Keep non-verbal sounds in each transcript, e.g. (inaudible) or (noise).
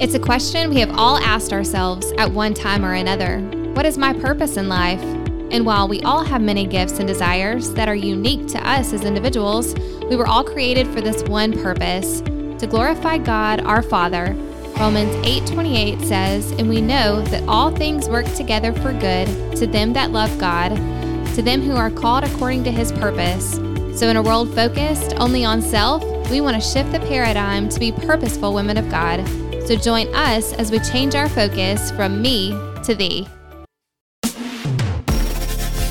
It's a question we have all asked ourselves at one time or another What is my purpose in life? And while we all have many gifts and desires that are unique to us as individuals, we were all created for this one purpose to glorify God our Father. Romans 8:28 says, "And we know that all things work together for good to them that love God, to them who are called according to his purpose." So in a world focused only on self, we want to shift the paradigm to be purposeful women of God. So join us as we change our focus from me to thee.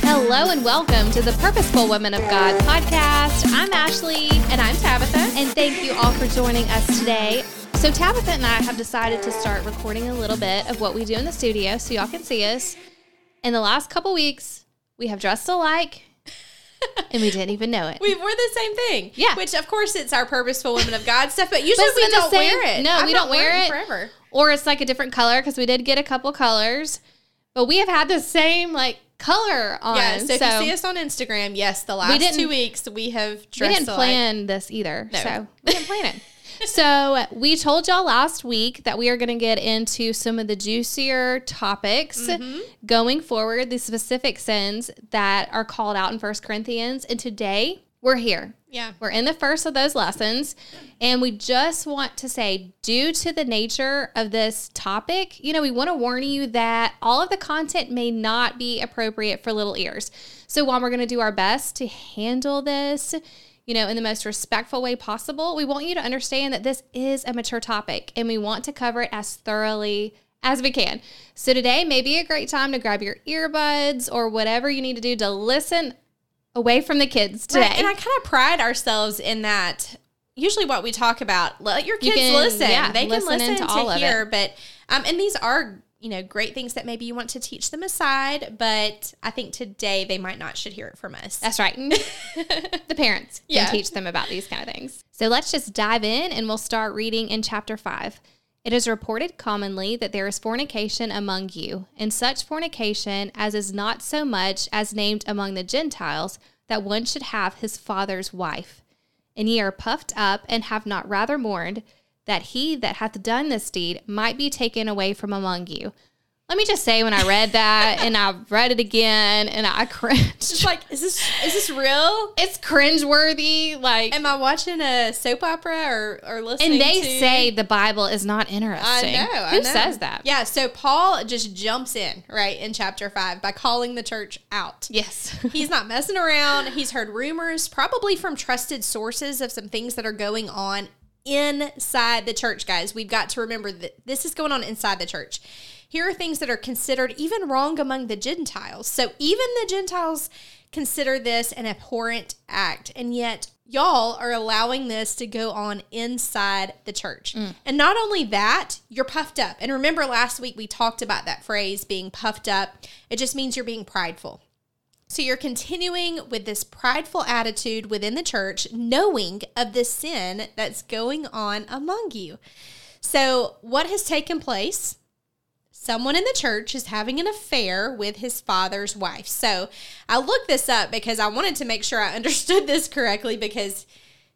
Hello and welcome to the Purposeful Women of God podcast. I'm Ashlee And I'm Tabitha. and thank you all for joining us today. So Tabitha and I have decided to start recording a little bit of what we do in the studio so y'all can see us. In the last couple weeks, we have dressed alike (laughs) and we didn't even know it. We wore the same thing. Yeah. Which, of course, it's our purposeful women of God stuff, but usually it's we don't same- wear it. no, I've we don't wear it. forever. or it's like a different color because we did get a couple colors, but we have had the same like color on. Yeah. So, if you see us on Instagram, yes, the last two weeks we have we didn't alike. plan this either, No. so we didn't plan it. (laughs) so we told y'all last week that we are going to get into some of the juicier topics Mm-hmm. going forward, the specific sins that are called out in First Corinthians, and today we're here. Yeah. We're in the first of those lessons, and we just want to say, due to the nature of this topic, you know, we want to warn you that all of the content may not be appropriate for little ears. So, while we're going to do our best to handle this, you know, in the most respectful way possible, we want you to understand that this is a mature topic and we want to cover it as thoroughly as we can. So, today may be a great time to grab your earbuds or whatever you need to do to listen away from the kids today. Right, And I kind of pride ourselves in that. Usually, what we talk about, let your You kids can- listen. yeah, they can listen to, all of it. hear. But um, and these are you know great things that maybe you want to teach them aside. But I think today they might not should hear it from us. That's right. (laughs) the parents can Yeah. teach them about these kind of things. So let's just dive in and we'll start reading in chapter 5. It is reported commonly that there is fornication among you, and such fornication as is not so much as named among the Gentiles, that one should have his father's wife. And ye are puffed up, and have not rather mourned, that he that hath done this deed might be taken away from among you. Let me just say, when I read that, (laughs) and I read it again, and I (laughs) cringed. It's like, is this is this real? it's cringeworthy. Like, Am I watching a soap opera or or listening? and they to- say the Bible is not interesting. I know. I Who know. says that? Yeah. So Paul just jumps in right in chapter five by calling the church out. Yes. (laughs) He's not messing around. He's heard rumors, probably from trusted sources, of some things that are going on inside the church, guys. We've got to remember that this is going on inside the church. Here are things that are considered even wrong among the Gentiles. So even the Gentiles consider this an abhorrent act, and yet y'all are allowing this to go on inside the church. Mm. And not only that, you're puffed up. And remember last week we talked about that phrase being puffed up. It just means you're being prideful. So you're continuing with this prideful attitude within the church, knowing of the sin that's going on among you. So, what has taken place? Someone in the church is having an affair with his father's wife. So, I looked this up because I wanted to make sure I (laughs) understood this correctly because,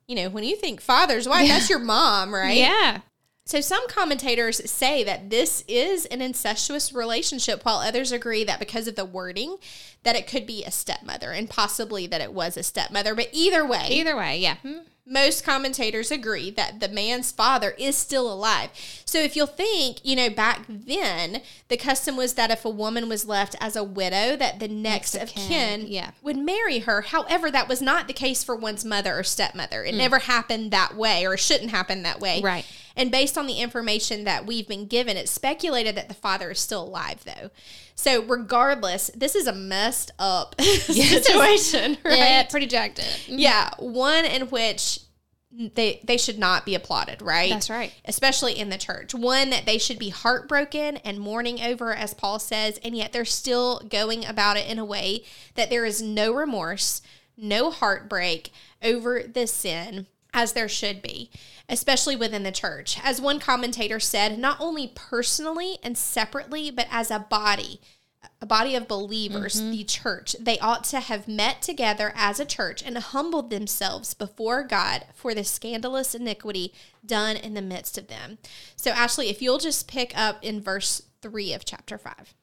you know, when you think father's wife, that's your mom, right? Yeah. So some commentators say that this is an incestuous relationship, while others agree that because of the wording, that it could be a stepmother and possibly that it was a stepmother. But either way, Either way, yeah. Hmm. Most commentators agree that the man's father is still alive. So if you'll think, you know, back then the custom was that if a woman was left as a widow, that the next, of of kin, kin, yeah. would marry her. However, that was not the case for one's mother or stepmother. It mm. never happened that way or shouldn't happen that way. Right. And based on the information that we've been given, it's speculated that the father is still alive, though. So, regardless, this is a messed up (laughs) situation, right? Yeah, pretty jacked up. Mm-hmm. Yeah, one in which they they should not be applauded, right? That's right. Especially in the church. One that they should be heartbroken and mourning over, as Paul says, and yet they're still going about it in a way that there is no remorse, no heartbreak over the sin as there should be, especially within the church. As one commentator said, not only personally and separately, but as a body a body of believers, mm-hmm. the church, they ought to have met together as a church and humbled themselves before God for the scandalous iniquity done in the midst of them. So, Ashlee, if you'll just pick up in verse 3 of chapter 5.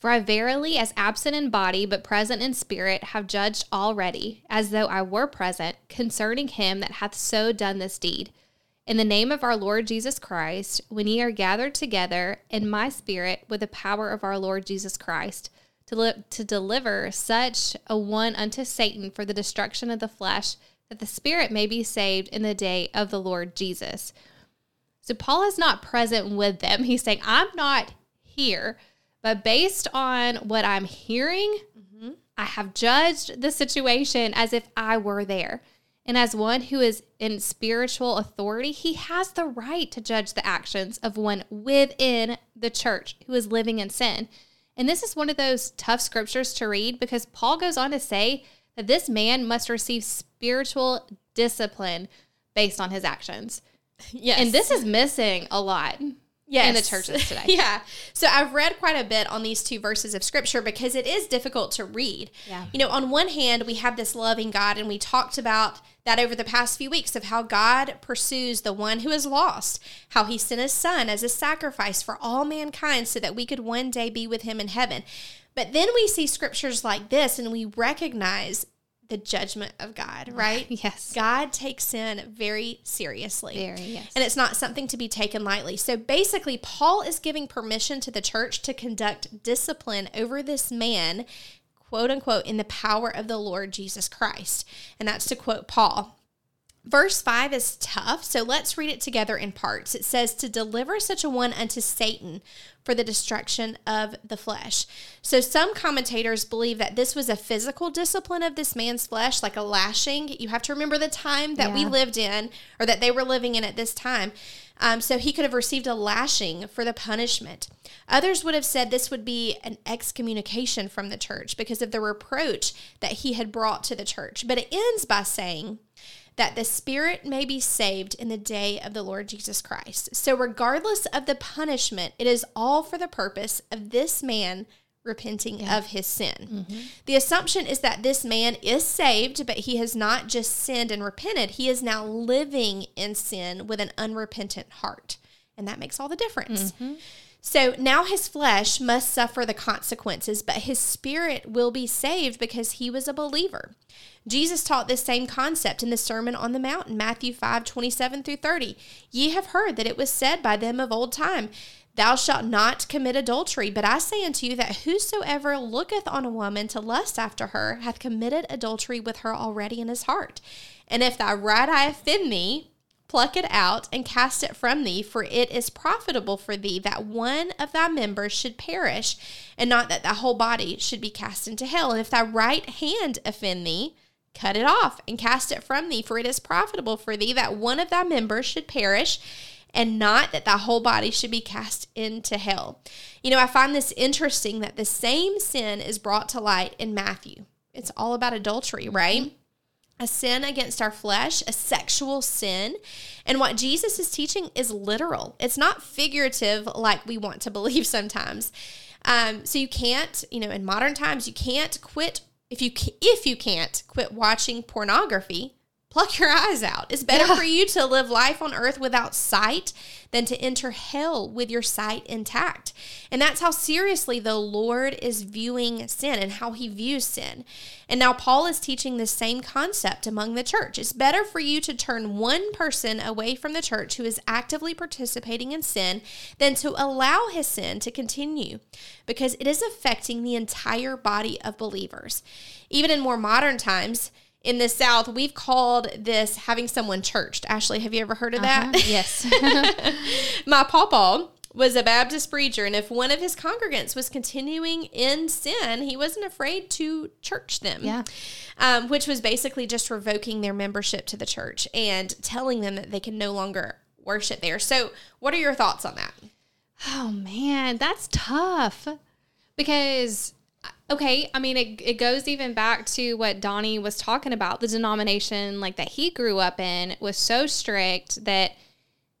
For I verily, as absent in body, but present in spirit, have judged already, as though I were present, concerning him that hath so done this deed. In the name of our Lord Jesus Christ, when ye are gathered together in my spirit with the power of our Lord Jesus Christ, to, li- to deliver such a one unto Satan for the destruction of the flesh, that the spirit may be saved in the day of the Lord Jesus. So Paul is not present with them. (laughs) He's saying, I'm not here. But based on what I'm hearing, mm-hmm. I have judged the situation as if I were there. And as one who is in spiritual authority, he has the right to judge the actions of one within the church who is living in sin. And this is one of those tough scriptures to read because Paul goes on to say that this man must receive spiritual discipline based on his actions. (laughs) Yes. And this is missing a lot yes. in the churches today. (laughs) yeah. So I've read quite a bit on these two verses of scripture because it is difficult to read. Yeah. You know, on one hand, we have this loving God, and we talked about that over the past few weeks of how God pursues the one who is lost, how he sent his son as a sacrifice for all mankind so that we could one day be with him in heaven. But then we see scriptures like this and we recognize the judgment of God, (laughs) right? Yes. God takes sin very seriously. Very, yes. And it's not something to be taken lightly. So basically, Paul is giving permission to the church to conduct discipline over this man, quote unquote, in the power of the Lord Jesus Christ. And that's to quote Paul. Verse 5 is tough, so let's read it together in parts. It says, To deliver such a one unto Satan for the destruction of the flesh. So some commentators believe that this was a physical discipline of this man's flesh, like a lashing. You have to remember the time that we lived in, or that they were living in at this time. Um, so he could have received a lashing for the punishment. Others would have said this would be an excommunication from the church because of the reproach that he had brought to the church. But it ends by saying, that the spirit may be saved in the day of the Lord Jesus Christ. So, regardless of the punishment, it is all for the purpose of this man repenting of his sin. Mm-hmm. The assumption is that this man is saved, but he has not just sinned and repented, he is now living in sin with an unrepentant heart. And that makes all the difference. Mm-hmm. So now his flesh must suffer the consequences, but his spirit will be saved because he was a believer. Jesus taught this same concept in the Sermon on the Mount in Matthew 5 27 through 30. Ye have heard that it was said by them of old time, Thou shalt not commit adultery. But I say unto you that whosoever looketh on a woman to lust after her hath committed adultery with her already in his heart. And if thy right eye offend thee, pluck it out and cast it from thee, for it is profitable for thee that one of thy members should perish, and not that thy whole body should be cast into hell. And if thy right hand offend thee, cut it off and cast it from thee, for it is profitable for thee that one of thy members should perish, and not that thy whole body should be cast into hell. You know, I find this interesting that the same sin is brought to light in Matthew. It's all about adultery, right? Mm-hmm. A sin against our flesh, a sexual sin. And what Jesus is teaching is literal. It's not figurative like we want to believe (laughs) sometimes. Um, so you can't, you know, in modern times, you can't quit if you if you can't quit watching pornography. Pluck your eyes out. It's better Yeah. for you to live life on earth without sight than to enter hell with your sight intact. And that's how seriously the Lord is viewing sin and how he views sin. And now Paul is teaching the same concept among the church. It's better for you to turn one person away from the church who is actively participating in sin than to allow his sin to continue because it is affecting the entire body of believers. Even in more modern times, in the South, we've called this having someone churched. Ashlee, have you ever heard of that? Uh-huh. Yes. (laughs) My pawpaw was a Baptist preacher, and if one of his congregants was continuing in sin, he wasn't afraid to church them. Yeah. Um, which was basically just revoking their membership to the church and telling them that they can no longer worship there. So, what are your thoughts on that? Oh man, that's tough. Because okay, I mean it it goes even back to what Donnie was talking about. The denomination like that he grew up in was so strict that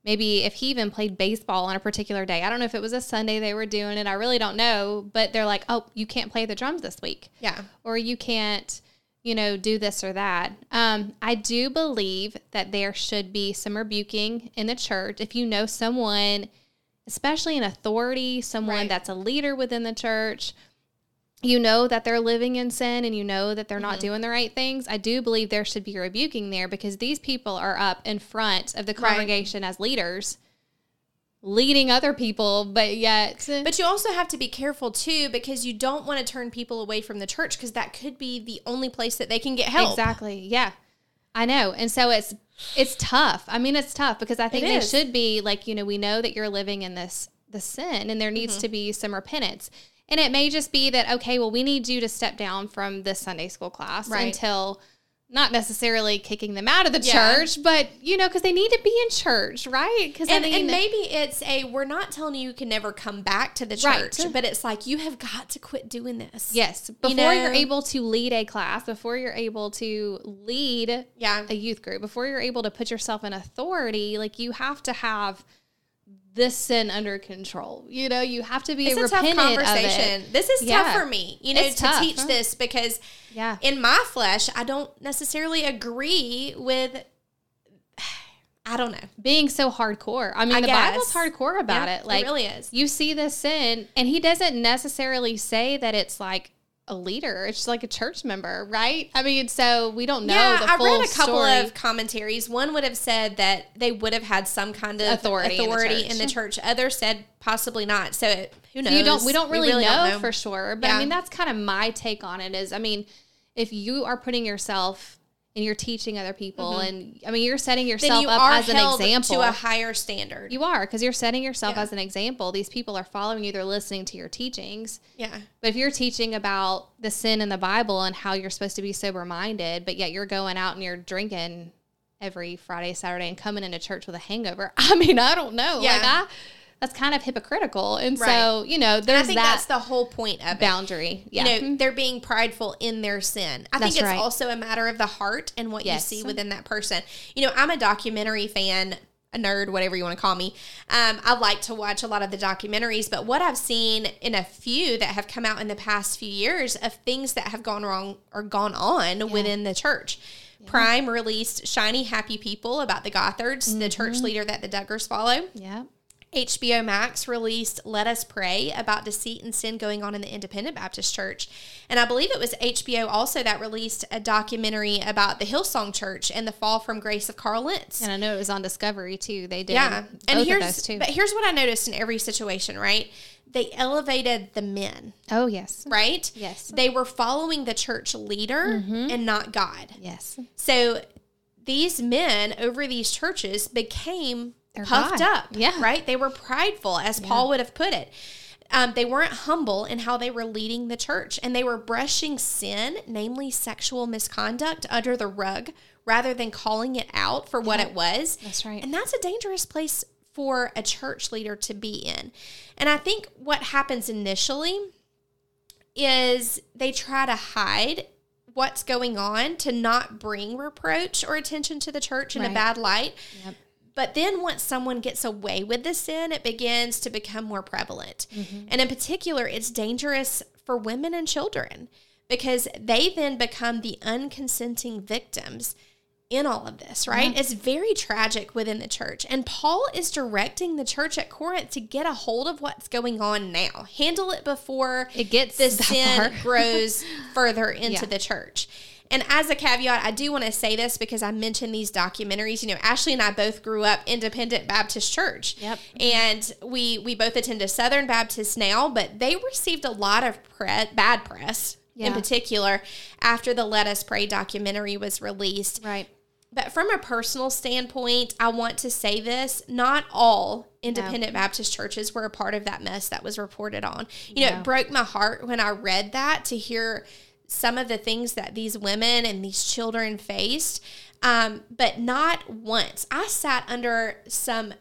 maybe if he even played baseball on a particular day. I don't know if it was a Sunday they were doing it. I really don't know, but they're like, "Oh, you can't play the drums this week." Yeah. Or you can't, you know, do this or that. Um, I do believe that there should be some rebuking in the church if you know someone, especially an authority, someone Right. that's a leader within the church. You know that they're living in sin and you know that they're not Mm-hmm. doing the right things. I do believe there should be rebuking there because these people are up in front of the Right. congregation as leaders, leading other people, but yet. But you also have to be careful too because you don't want to turn people away from the church because that could be the only place that they can get help. Exactly. Yeah. I know. And so it's it's tough. I mean, it's tough because I think It they should be like, you know, we know that you're living in this the sin and there needs Mm-hmm. to be some repentance. And it may just be that okay, well, we need you to step down from this Sunday school class Right. until not necessarily kicking them out of the Yeah. church, but you know, because they need to be in church, right? Because I And, mean, and maybe it's a we're not telling you you can never come back to the Right. church, but it's like you have got to quit doing this. yes, before know? you're able to lead a class, before you're able to lead Yeah. a youth group before you're able to put yourself in authority like you have to have this sin under control you know you have to be It's a tough conversation. it This is Yeah. tough for me, you know, It's to tough, teach huh? this because yeah in my flesh, I don't necessarily agree with. (sighs) I don't know. being so hardcore i mean I the bible's hardcore about Yeah, it like it really is. you see this sin and he doesn't necessarily say that it's like a leader it's like a church member right i mean so we don't know yeah, I read a couple story. of commentaries. One would have said that they would have had some kind of Authority in the church. in the church. Others said possibly not. So it, who knows? you don't we don't really, know, don't for sure but Yeah. i mean that's kind of my take on it is i mean if you are putting yourself and you're teaching other people and i mean you're setting Mm-hmm. Yourself you up as an example to a higher standard. you are because you're setting yourself Yeah. as an example these people are following you they're listening to your teachings yeah, but if you're teaching about the sin in the bible and how you're supposed to be sober minded but yet you're going out and you're drinking every friday saturday and coming into church with a hangover (laughs) i mean i don't know Yeah. like i that's kind of hypocritical and so you know there's I think that that's the whole point of it. boundary. Yeah. You know, they're being prideful in their sin. I That's think it's right. also a matter of the heart and what Yes. you see within that person. You know, I'm a documentary fan, a nerd, whatever you want to call me. Um, I like to watch a lot of the documentaries, but what I've seen in a few that have come out in the past few years of things that have gone wrong or gone on within the church. Prime released Shiny Happy People about the Gothards, the church Mm-hmm. leader that the Duggars follow. yeah. HBO Max released Let Us Pray about deceit and sin going on in the Independent Baptist Church. And I believe it was HBO also that released a documentary about the Hillsong Church and the fall from grace of Carl Lentz. And I know it was on Discovery too. They did. Yeah. And here's but here's what I noticed in every situation, right? They elevated the men, oh yes. right? Yes. Mm-hmm. They were following the church leader and not God. Yes. So these men over these churches became They're puffed God. up. Yeah. Right? They were prideful, as Paul would have put it. Um, they weren't humble in how they were leading the church, and they were brushing sin, namely sexual misconduct, under the rug rather than calling it out for what it was. That's right. And that's a dangerous place for a church leader to be in. And I think what happens initially is they try to hide what's going on to not bring reproach or attention to the church in a bad light. Yep. But then once someone gets away with the sin, it begins to become more prevalent. Mm-hmm. And in particular, it's dangerous for women and children because they then become the unconsenting victims in all of this, right? It's very tragic within the church. And Paul is directing the church at Corinth to get a hold of what's going on now. Handle it before It gets the that sin grows (laughs) further into Yeah. the church. And as a caveat, I do want to say this because I mentioned these documentaries. You know, Ashlee and I both grew up independent Baptist church. Yep. And we we both attend a Southern Baptist now, but they received a lot of pre- bad press in particular after the Let Us Pray documentary was released. Right. But from a personal standpoint, I want to say this not all independent Baptist churches were a part of that mess that was reported on. You know, it broke my heart when I read that to hear some of the things that these women and these children faced. Um, but not once. I sat under some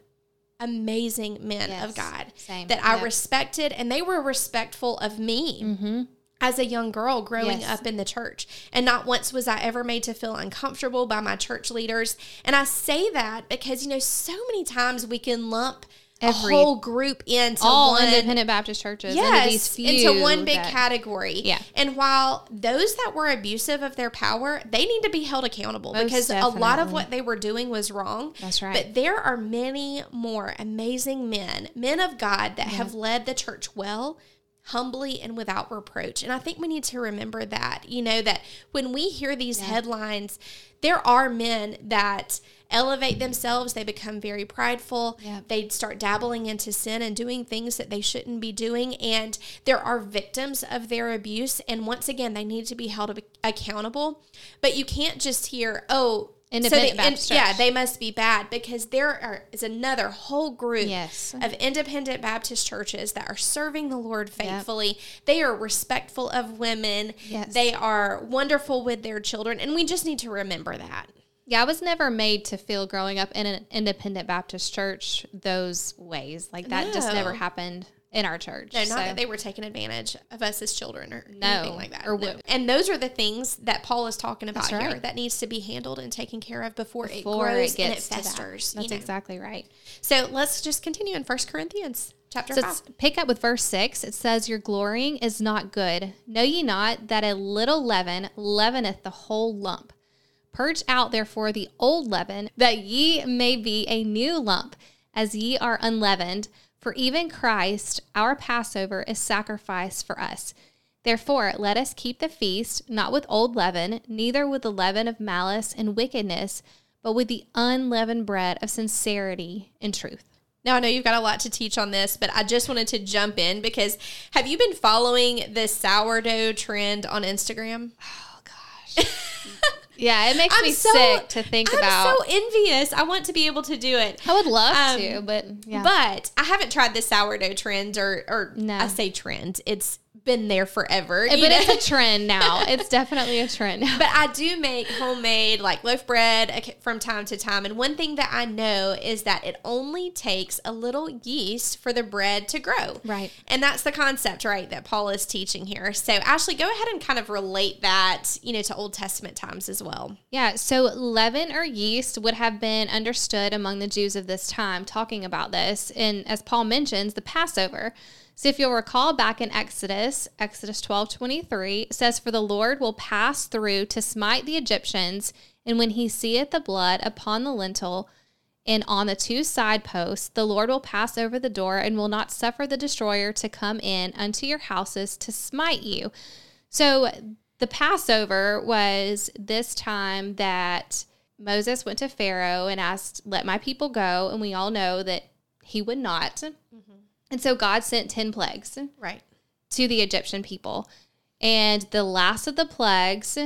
amazing men Yes, of God same. that I Yeah. respected, and they were respectful of me. as a young girl growing Yes. up in the church. And not once was I ever made to feel uncomfortable by my church leaders. And I say that because, you know, so many times we can lump Every- a whole group into All one independent Baptist churches into yes, these few into one big that- category. Yeah. And while those that were abusive of their power, they need to be held accountable Most because a lot of what they were doing was wrong. That's right. But there are many more amazing men, men of God that have led the church well. Humbly and without reproach. And I think we need to remember that, you know, that when we hear these headlines, there are men that elevate themselves. They become very prideful. Yep. They start dabbling into sin and doing things that they shouldn't be doing. And there are victims of their abuse. And once again, they need to be held accountable. But you can't just hear, oh, Independent they- and- Baptist yeah, they must be bad because there are, is another whole group Yes. of independent Baptist churches that are serving the Lord faithfully. They are respectful of women. Yes. They are wonderful with their children. And we just need to remember that. Yeah, I was never made to feel growing up in an independent Baptist church those ways. Like that just never happened in our church. No, not So- that they were taking advantage of us as children or No, anything like that. or No. And those are the things that Paul is talking about That's here that needs to be handled and taken care of before, before it grows it gets and it that. festers. That's you know? exactly right. So let's just continue in First Corinthians chapter So 5. let's pick up with verse 6. It says, Your glorying is not good. Know ye not that a little leaven leaveneth the whole lump? Purge out therefore the old leaven, that ye may be a new lump, as ye are unleavened. For even Christ, our Passover, is sacrificed for us. Therefore, let us keep the feast, not with old leaven, neither with the leaven of malice and wickedness, but with the unleavened bread of sincerity and truth. Now I know you've got a lot to teach on this, but I just wanted to jump in because have you been following the sourdough trend on Instagram? Oh gosh. (laughs) yeah, it makes I'm me so- sick to think about. I'm so envious. I want to be able to do it. I would love Um, to, but yeah. But I haven't tried the sourdough trend or or No. I say trend. It's been there forever. but know? it's a trend now. (laughs) It's definitely a trend now. But I do make homemade like loaf bread uh, from time to time. And one thing that I know is that it only takes a little yeast for the bread to grow. Right. And that's the concept, right, that Paul is teaching here. So, Ashlee, go ahead and kind of relate that, you know, to Old Testament times as well. Yeah, so leaven or yeast would have been understood among the Jews of this time talking about this. And as Paul mentions, the Passover. So if you'll recall back in Exodus, Exodus 12 23, says, For the Lord will pass through to smite the Egyptians, and when he seeth the blood upon the lintel and on the two side posts, the Lord will pass over the door and will not suffer the destroyer to come in unto your houses to smite you. So the Passover was this time that Moses went to Pharaoh and asked, Let my people go. And we all know that he would not. Mm-hmm. And so God sent 10 plagues Right. to the Egyptian people. And the last of the plagues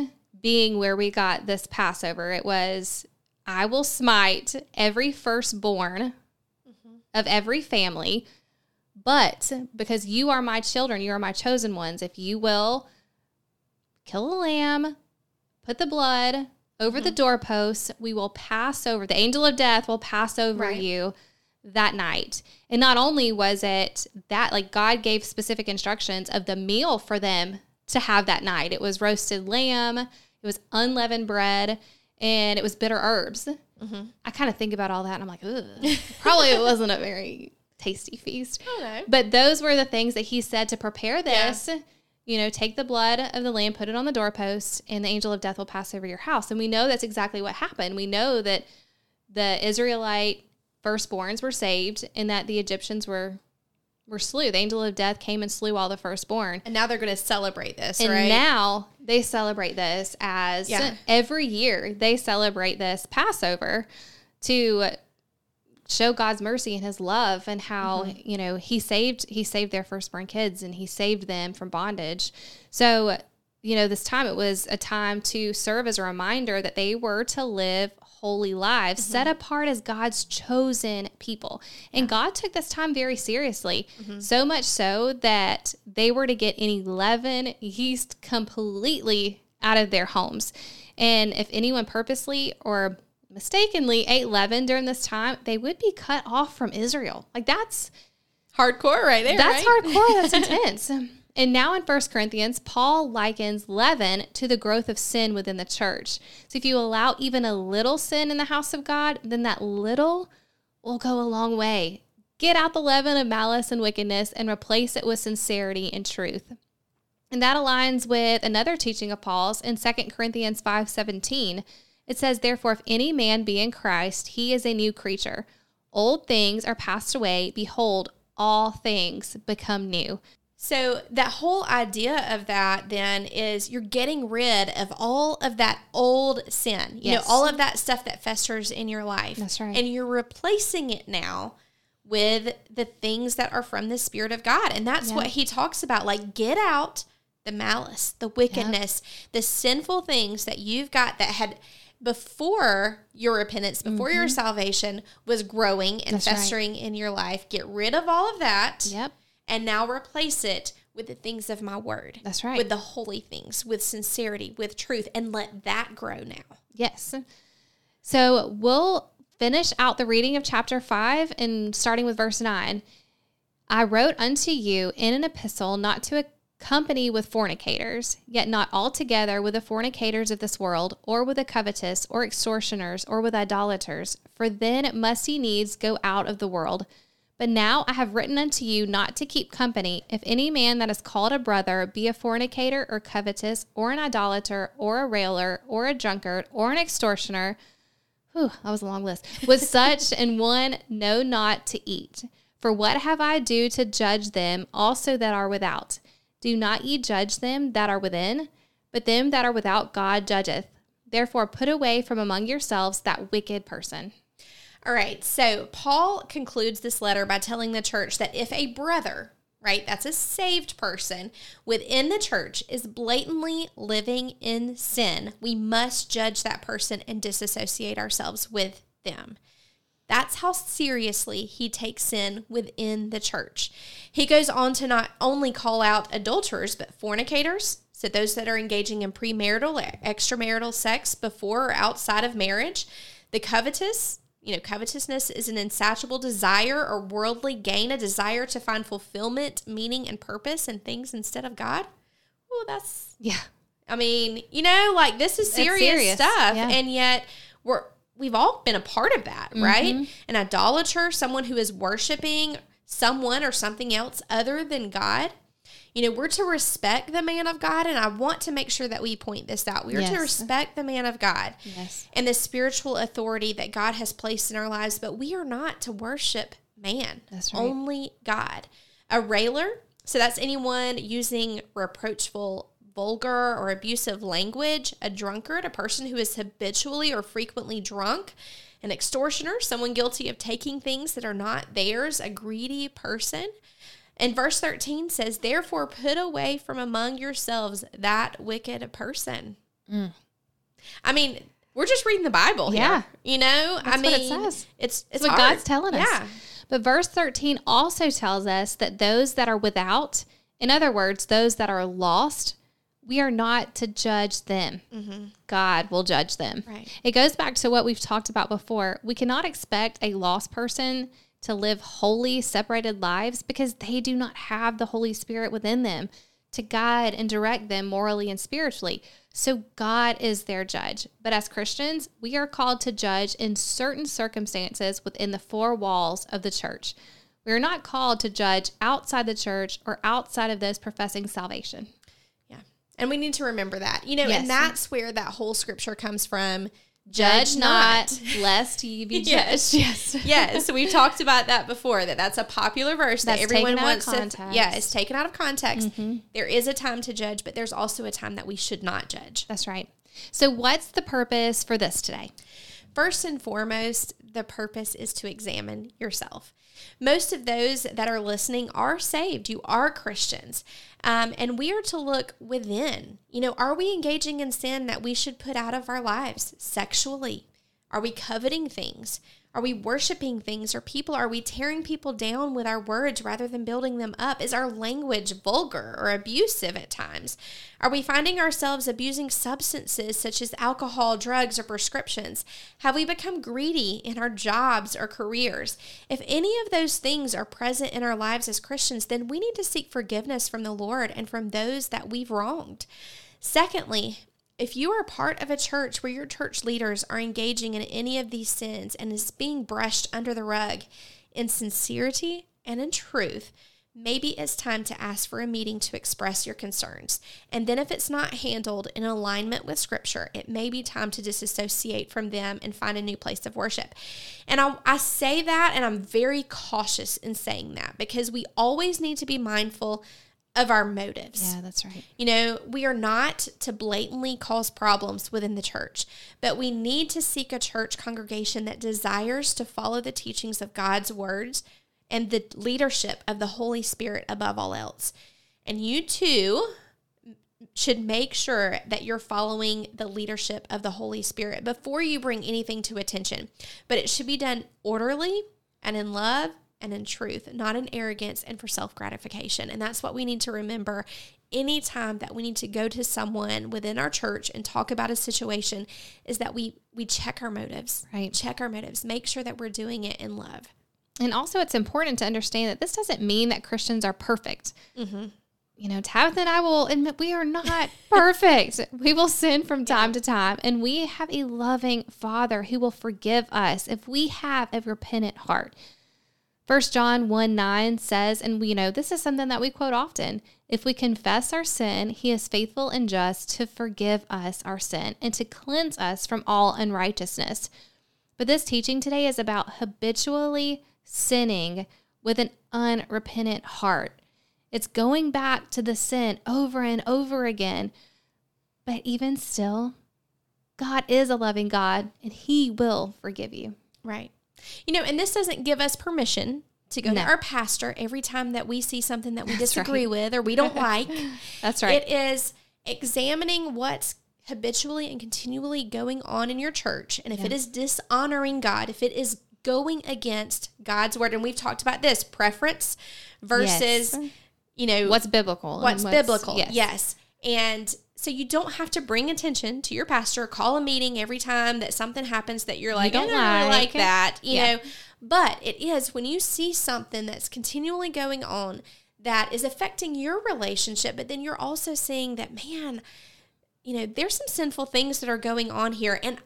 being where we got this Passover, it was, I will smite every firstborn mm-hmm. of every family. But because you are my children, you are my chosen ones, if you will kill a lamb, put the blood over the mm-hmm. doorposts, we will pass over, the angel of death will pass over Right. you that night. And not only was it that, like, God gave specific instructions of the meal for them to have that night. It was roasted lamb, it was unleavened bread, and it was bitter herbs. I kind of think about all that and I'm like, ugh. Probably it wasn't a very tasty feast. But those were the things that he said to prepare this. You know, take the blood of the lamb, put it on the doorpost, and the angel of death will pass over your house. And we know that's exactly what happened. We know that the Israelite firstborns were saved and that the Egyptians were were slew. The angel of death came and slew all the firstborn. And now they're going to celebrate this, And right? now they celebrate this as Yeah. every year they celebrate this Passover to show God's mercy and his love and how, Mm-hmm. you know, he saved he saved their firstborn kids and he saved them from bondage. So, you know, this time it was a time to serve as a reminder that they were to live holy lives, Mm-hmm. set apart as God's chosen people. And God took this time very seriously, Mm-hmm. so much so that they were to get any leaven, yeast completely out of their homes. And if anyone purposely or mistakenly ate leaven during this time, they would be cut off from Israel. Like that's Hardcore right there, that's right? hardcore. That's (laughs) intense. And now in 1 Corinthians, Paul likens leaven to the growth of sin within the church. So if you allow even a little sin in the house of God, then that little will go a long way. Get out the leaven of malice and wickedness and replace it with sincerity and truth. And that aligns with another teaching of Paul's in 2 Corinthians 5:17. It says, "Therefore if any man be in Christ, he is a new creature. Old things are passed away; behold, all things become new." So, that whole idea of that then is you're getting rid of all of that old sin, you Yes. know, all of that stuff that festers in your life. That's right. And you're replacing it now with the things that are from the Spirit of God. And that's Yeah. what he talks about. Like, get out the malice, the wickedness, the sinful things that you've got that had before your repentance, before your salvation was growing and Mm-hmm. That's right. festering in your life. Get rid of all of that Yep. And now replace it with the things of my word. That's right. With the holy things, with sincerity, with truth, and let that grow now. Yes. So we'll finish out the reading of chapter 5 and starting with verse 9. I wrote unto you in an epistle not to accompany with fornicators, yet not altogether with the fornicators of this world, or with the covetous, or extortioners, or with idolaters, for then must ye needs go out of the world. But now I have written unto you not to keep company, if any man that is called a brother be a fornicator, or covetous, or an idolater, or a railer, or a drunkard, or an extortioner. Whew, that was a long list. With (laughs) such and one know not to eat. For what have I do to judge them also that are without? Do not ye judge them that are within? But them that are without God judgeth. Therefore put away from among yourselves that wicked person. All right. So Paul concludes this letter by telling the church that if a brother, right, that's a saved person within the church is blatantly living in sin, we must judge that person and disassociate ourselves with them. That's how seriously he takes sin within the church. He goes on to not only call out adulterers, but fornicators, so those that are engaging in premarital extramarital sex before or outside of marriage, the covetous, you know, covetousness is an insatiable desire or worldly gain, a desire to find fulfillment, meaning, and purpose in things instead of God. Well, that's Yeah. I mean, you know, like this is serious, serious, stuff, yeah. and yet we're we've all been a part of that, Mm-hmm. right? An idolater, someone who is worshiping someone or something else other than God. You know, we're to respect the man of God, and I want to make sure that we point this out. We are to respect the man of God Yes. and the spiritual authority that God has placed in our lives, but we are not to worship man. That's right. Only God. A railer, so that's anyone using reproachful, vulgar, or abusive language. A drunkard, a person who is habitually or frequently drunk. An extortioner, someone guilty of taking things that are not theirs. A greedy person. And verse 13 says, Therefore, put away from among yourselves that wicked person. I mean, we're just reading the Bible Yeah. here. You know, I mean, what it says. it's it's what hard. God's telling us. Yeah. But verse 13 also tells us that those that are without, in other words, those that are lost, we are not to judge them. God will judge them. Mm-hmm. Right. It goes back to what we've talked about before. We cannot expect a lost person to live holy, separated lives because they do not have the Holy Spirit within them to guide and direct them morally and spiritually. So God is their judge. But as Christians, we are called to judge in certain circumstances within the four walls of the church. We are not called to judge outside the church or outside of those professing salvation. Yeah. And we need to remember that. You know, Yes. and that's where that whole scripture comes from. Judge not, lest ye be (laughs) judged. Yes. yes, (laughs) yes. we've talked about that before. That that's a popular verse That's that everyone taken out wants to. context. Mm-hmm. Yeah, it's taken out of context. There is a time to judge, but there's also a time that we should not judge. That's right. So, what's the purpose for this today? First and foremost, the purpose is to examine yourself. Most of those that are listening are saved. You are Christians. Um, and we are to look within. You know, are we engaging in sin that we should put out of our lives sexually? Are we coveting things? Are we worshiping things or people? Are we tearing people down with our words rather than building them up? Is our language vulgar or abusive at times? Are we finding ourselves abusing substances such as alcohol, drugs, or prescriptions? Have we become greedy in our jobs or careers? If any of those things are present in our lives as Christians, then we need to seek forgiveness from the Lord and from those that we've wronged. Secondly, if you are part of a church where your church leaders are engaging in any of these sins and is being brushed under the rug in sincerity and in truth, maybe it's time to ask for a meeting to express your concerns. And then, if it's not handled in alignment with Scripture, it may be time to disassociate from them and find a new place of worship. And I, I, say that, and I'm very cautious in saying that because we always need to be mindful of our motives. Yeah, that's right. You know, we are not to blatantly cause problems within the church, but we need to seek a church congregation that desires to follow the teachings of God's words and the leadership of the Holy Spirit above all else. And you too should make sure that you're following the leadership of the Holy Spirit before you bring anything to attention. But it should be done orderly and in love and in truth, not in arrogance and for self gratification. And that's what we need to remember anytime that we need to go to someone within our church and talk about a situation is that we we check our motives. Right. Check our motives. Make sure that we're doing it in love. And also, it's important to understand that this doesn't mean that Christians are perfect. Mm-hmm. You know, Tabitha and I will admit we are not (laughs) perfect. we will sin from time yeah. to time, and we have a loving Father who will forgive us if we have a repentant heart. First John 1 9 says, and we know this is something that we quote often if we confess our sin, he is faithful and just to forgive us our sin and to cleanse us from all unrighteousness. But this teaching today is about habitually sinning with an unrepentant heart. It's going back to the sin over and over again. But even still, God is a loving God and He will forgive you. Right. You know, and this doesn't give us permission to go no. to our pastor every time that we see something that we That's disagree right. with or we don't like. (laughs) That's right. It is examining what's habitually and continually going on in your church. And if yeah. it is dishonoring God, if it is going against God's word, and we've talked about this preference versus, yes. you know, what's biblical. What's, what's biblical. Yes. yes. And so you don't have to bring attention to your pastor, call a meeting every time that something happens that you're like, you don't, I don't like, like that, you yeah. know. But it is when you see something that's continually going on that is affecting your relationship, but then you're also seeing that, man, you know, there's some sinful things that are going on here. And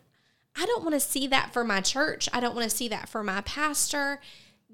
I don't want to see that for my church. I don't want to see that for my pastor.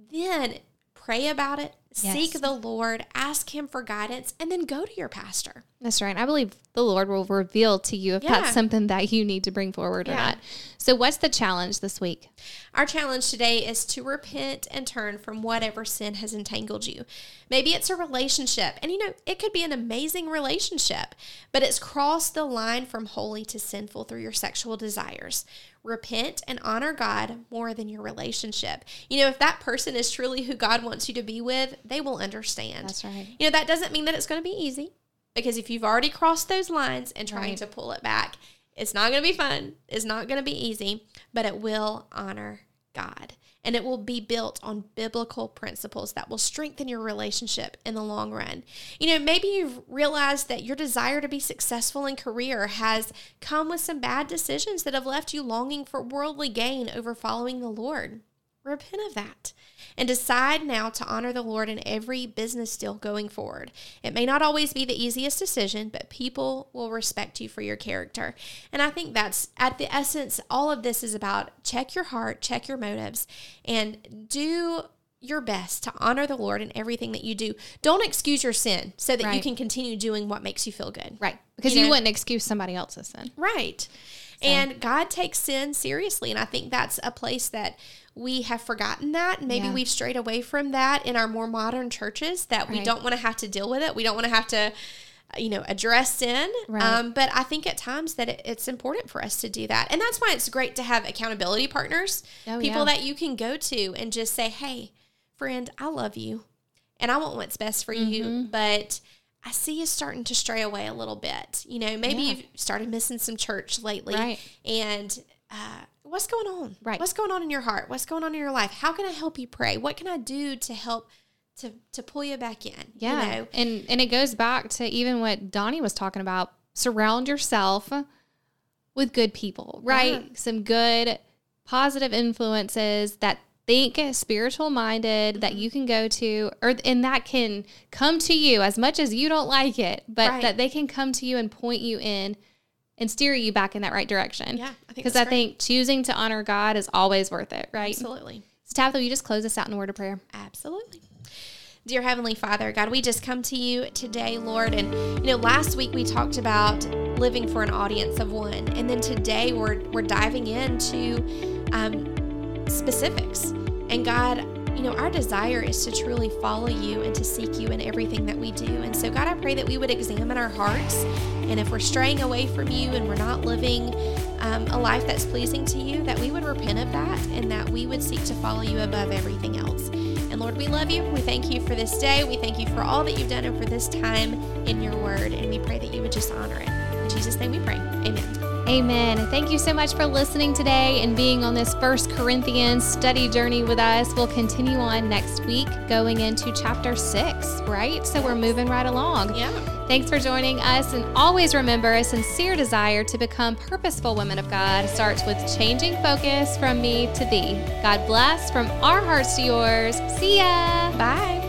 Then pray about it, yes. seek the Lord, ask Him for guidance, and then go to your pastor. That's right. I believe the Lord will reveal to you if yeah. that's something that you need to bring forward yeah. or not. So, what's the challenge this week? Our challenge today is to repent and turn from whatever sin has entangled you. Maybe it's a relationship, and you know, it could be an amazing relationship, but it's crossed the line from holy to sinful through your sexual desires repent and honor God more than your relationship. You know, if that person is truly who God wants you to be with, they will understand. That's right. You know, that doesn't mean that it's going to be easy because if you've already crossed those lines and trying right. to pull it back, it's not going to be fun. It's not going to be easy, but it will honor God and it will be built on biblical principles that will strengthen your relationship in the long run. You know, maybe you've realized that your desire to be successful in career has come with some bad decisions that have left you longing for worldly gain over following the Lord. Repent of that and decide now to honor the Lord in every business deal going forward. It may not always be the easiest decision, but people will respect you for your character. And I think that's at the essence, all of this is about check your heart, check your motives, and do your best to honor the Lord in everything that you do. Don't excuse your sin so that right. you can continue doing what makes you feel good. Right. Because you, you know? wouldn't excuse somebody else's sin. Right. So. And God takes sin seriously. And I think that's a place that we have forgotten that. Maybe yeah. we've strayed away from that in our more modern churches that right. we don't want to have to deal with it. We don't want to have to, you know, address sin. Right. Um, but I think at times that it, it's important for us to do that. And that's why it's great to have accountability partners, oh, people yeah. that you can go to and just say, hey, friend, I love you and I want what's best for mm-hmm. you. But I see you starting to stray away a little bit. You know, maybe yeah. you've started missing some church lately. Right. And, uh, what's going on? Right. What's going on in your heart? What's going on in your life? How can I help you pray? What can I do to help to to pull you back in? Yeah. You know? And and it goes back to even what Donnie was talking about. Surround yourself with good people, right? Some good positive influences that think spiritual minded that Mm-hmm. you can go to or and that can come to you as much as you don't like it, but Right. that they can come to you and point you in and steer you back in that right direction. Yeah, I think Because I think choosing to honor God is always worth it, right? Absolutely. So Tabitha, will you just close us out in a word of prayer? Absolutely. Dear Heavenly Father, God, we just come to you today, Lord. And, you know, last week we talked about living for an audience of one. And then today we're, we're diving into um, specifics. And God, you know, our desire is to truly follow you and to seek you in everything that we do. And so, God, I pray that we would examine our hearts. And if we're straying away from you and we're not living um, a life that's pleasing to you, that we would repent of that and that we would seek to follow you above everything else. And Lord, we love you. We thank you for this day. We thank you for all that you've done and for this time in your word. And we pray that you would just honor it. In Jesus' name we pray. Amen. Amen. Thank you so much for listening today and being on this First Corinthians study journey with us. We'll continue on next week going into chapter six, right? So we're moving right along. Yeah. Thanks for joining us. And always remember a sincere desire to become purposeful women of God starts with changing focus from me to thee. God bless from our hearts to yours. See ya. Bye.